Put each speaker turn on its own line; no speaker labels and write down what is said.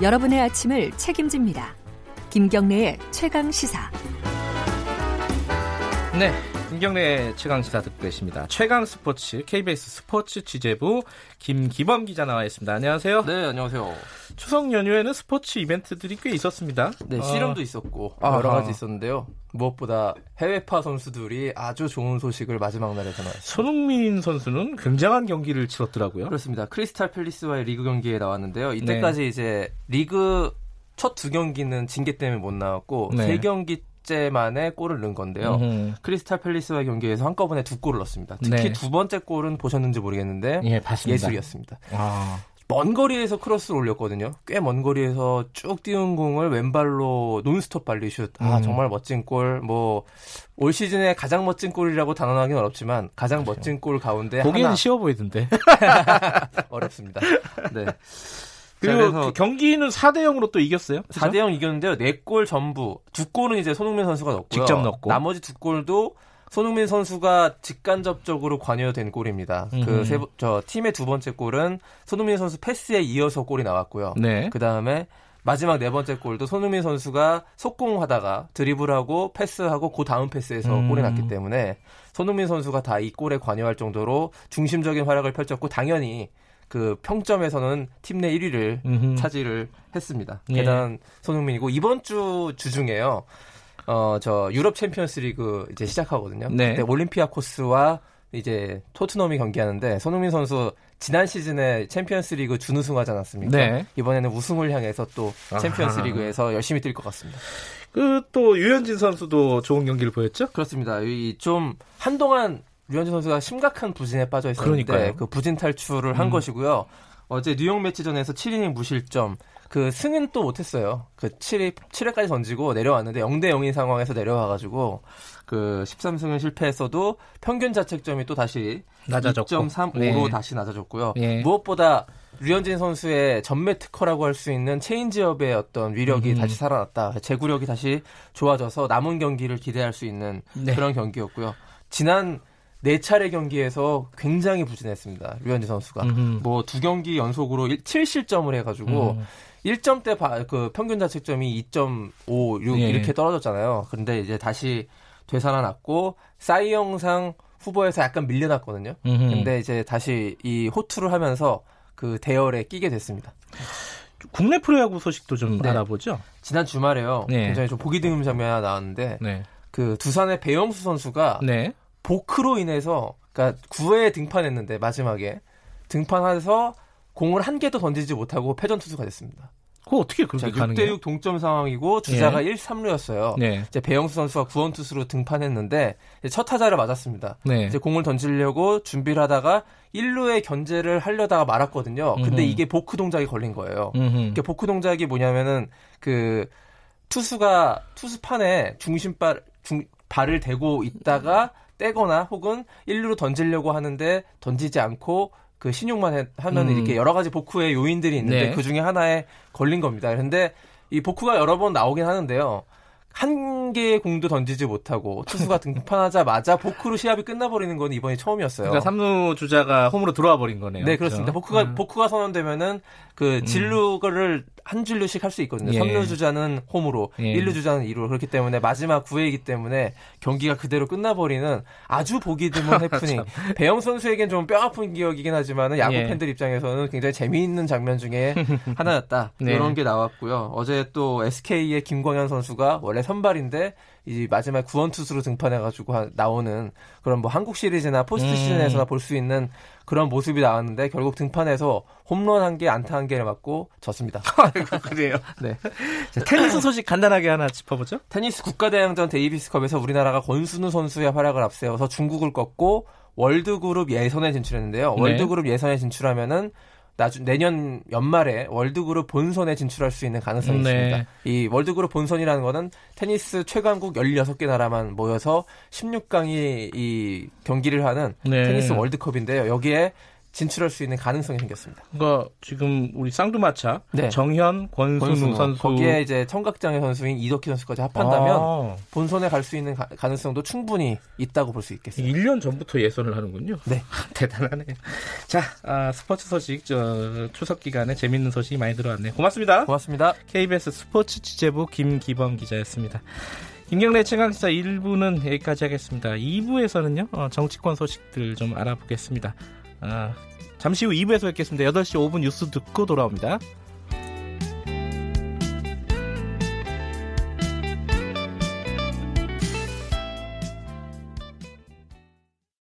여러분의 아침을 책임집니다. 김경래의 최강 시사.
네. 김경래 최강 시사 듣고 계십니다. 최강 스포츠 KBS 스포츠 취재부 김기범 기자 나와 있습니다. 안녕하세요.
네, 안녕하세요.
추석 연휴에는 스포츠 이벤트들이 꽤 있었습니다.
네, 씨름도 어... 있었고 여러 가지 있었는데요. 무엇보다 해외파 선수들이 아주 좋은 소식을 마지막 날에 전하였습니다.
손흥민 선수는 굉장한 경기를 치렀더라고요.
그렇습니다. 크리스탈 팰리스와의 리그 경기에 나왔는데요. 이때까지 네. 이제 리그 첫 두 경기는 징계 때문에 못 나왔고 네. 세 경기 번째 만에 골을 넣은 건데요. 음흠. 크리스탈 팰리스와 경기에서 한꺼번에 두 골을 넣었습니다. 특히 네. 두 번째 골은 보셨는지 모르겠는데 예, 예술이었습니다. 아. 먼 거리에서 크로스를 올렸거든요. 꽤 먼 거리에서 쭉 띄운 공을 왼발로 논스톱 발리 슛. 아, 음. 정말 멋진 골. 뭐, 올 시즌에 가장 멋진 골이라고 단언하기는 어렵지만, 가장 그렇죠. 멋진 골 가운데.
보기에는 하나. 쉬워 보이던데.
어렵습니다. 네.
그리고 경기는 4대 0으로 또 이겼어요.
그죠? 4대 0 이겼는데요. 4골 전부 두 골은 이제 손흥민 선수가 넣었고요.
직접 넣고
나머지 두 골도 손흥민 선수가 직간접적으로 관여된 골입니다. 그세저 팀의 두 번째 골은 손흥민 선수 패스에 이어서 골이 나왔고요. 네. 그 다음에 마지막 네 번째 골도 손흥민 선수가 속공하다가 드리블하고 패스하고 그 다음 패스에서 음. 골이 났기 때문에 손흥민 선수가 다 이 골에 관여할 정도로 중심적인 활약을 펼쳤고 당연히 그 평점에서는 팀 내 1위를 음흠. 차지를 했습니다. 예. 대단한 손흥민이고 이번 주 주중에요. 어 저 유럽 챔피언스 리그 이제 시작하거든요. 네. 그때 올림피아코스와 이제 토트넘이 경기하는데 손흥민 선수 지난 시즌에 챔피언스 리그 준우승하지 않았습니까? 네. 이번에는 우승을 향해서 또 챔피언스 리그에서 열심히 뛸 것 같습니다.
그 또 유현진 선수도 좋은 경기를 보였죠?
그렇습니다. 이 좀 한동안 류현진 선수가 심각한 부진에 빠져 있었는데 그러니까요. 그 부진 탈출을 한 음. 것이고요. 어제 뉴욕 매치전에서 7이닝 무실점 그 승인 또 못했어요. 그 7회 7회까지 던지고 내려왔는데 0대 0인 상황에서 내려와가지고 그 13승을 실패했어도 평균 자책점이 또 다시 낮아졌고 2.35로 네. 다시 낮아졌고요. 네. 무엇보다 류현진 선수의 전매 특허라고 할 수 있는 체인지업의 어떤 위력이 음. 다시 살아났다. 제구력이 다시 좋아져서 남은 경기를 기대할 수 있는 네. 그런 경기였고요. 지난 네 차례 경기에서 굉장히 부진했습니다. 류현진 선수가. 뭐 두 경기 연속으로 7실점을 해가지고 음. 1점대 그 평균 자책점이 2.56 예. 이렇게 떨어졌잖아요. 그런데 이제 다시 되살아났고 사이 영상 후보에서 약간 밀려났거든요. 음흠. 근데 이제 다시 이 호투를 하면서 그 대열에 끼게 됐습니다.
국내 프로야구 소식도 좀 네. 알아보죠.
지난 주말에요. 네. 굉장히 좀 보기 드문 장면이 하나 나왔는데 네. 그 두산의 배영수 선수가 네. 보크로 인해서 그러니까 9회에 등판했는데 마지막에 등판해서 공을 한 개도 던지지 못하고 패전 투수가 됐습니다.
그거 어떻게 그렇게 자, 6대
6 동점 상황이고 주자가 예. 1, 3루였어요. 네. 이제 배영수 선수가 구원 투수로 등판했는데 첫 타자를 맞았습니다. 네. 이제 공을 던지려고 준비를 하다가 1루에 견제를 하려다가 말았거든요. 근데 음흠. 이게 보크 동작이 걸린 거예요. 이게 보크 동작이 뭐냐면은 그 투수가 투수판에 중심발 중 발을 대고 있다가 떼거나 혹은 1루로 던지려고 하는데 던지지 않고 그 신용만 하면 음. 이렇게 여러 가지 복후의 요인들이 있는데 네. 그 중에 하나에 걸린 겁니다. 그런데 이 복후가 여러 번 나오긴 하는데요. 한 개의 공도 던지지 못하고 투수가 등판하자마자 보크로 시합이 끝나버리는 건 이번이 처음이었어요.
그러니까 3루 주자가 홈으로 들어와 버린 거네요.
네, 그렇습니다. 그렇죠? 보크가 음. 보크가 선언되면은 그 음. 진루를 음. 한 진루씩 할 수 있거든요. 예. 3루 주자는 홈으로, 예. 1루 주자는 2루 그렇기 때문에 마지막 9회이기 때문에 경기가 그대로 끝나버리는 아주 보기 드문 해프닝. 배영 선수에겐 좀 뼈아픈 기억이긴 하지만 야구 예. 팬들 입장에서는 굉장히 재미있는 장면 중에 하나였다. 네. 이런 게 나왔고요. 어제 또 SK의 김광현 선수가 원래 선발인데 이 마지막 구원 투수로 등판해가지고 나오는 그런 뭐 한국 시리즈나 포스트 음. 시즌에서나 볼수 있는 그런 모습이 나왔는데 결국 등판에서 홈런 한 개, 안타 한 개를 맞고 졌습니다.
그래요. 네. 자, 테니스 소식 간단하게 하나 짚어보죠.
테니스 국가대항전 데이비스컵에서 우리나라가 권순우 선수의 활약을 앞세워서 중국을 꺾고 월드그룹 예선에 진출했는데요. 네. 월드그룹 예선에 진출하면은 나중 내년 연말에 월드그룹 본선에 진출할 수 있는 가능성이 네. 있습니다. 이 월드그룹 본선이라는 거는 테니스 최강국 16개 나라만 모여서 16강이 이 경기를 하는 네. 테니스 월드컵인데요. 여기에 진출할 수 있는 가능성이 생겼습니다.
그러니까 지금 우리 쌍두마차 네. 정현, 권순우, 권순우, 선수
거기에 이제 청각장애 선수인 이덕희 선수까지 합한다면 아. 본선에 갈 수 있는 가, 능성도 충분히 있다고 볼 수 있겠습니다.
1년 전부터 예선을 하는군요.
네,
대단하네요. 자, 아, 스포츠 소식 저 추석 기간에 재밌는 소식이 많이 들어왔네요. 고맙습니다.
고맙습니다.
KBS 스포츠 취재부 김기범 기자였습니다. 김경래 최강시사 1부는 여기까지 하겠습니다. 2부에서는요, 어, 정치권 소식들 좀 알아보겠습니다. 아, 잠시 후 2부에서 뵙겠습니다. 8시 5분 뉴스 듣고 돌아옵니다.